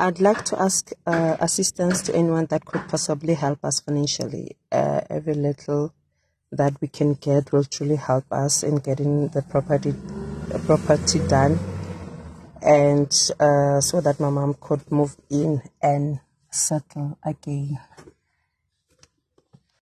I'd like to ask uh, assistance to anyone that could possibly help us financially. Uh, every little that we can get will truly help us in getting the property the property done, and uh, so that my mom could move in and settle again.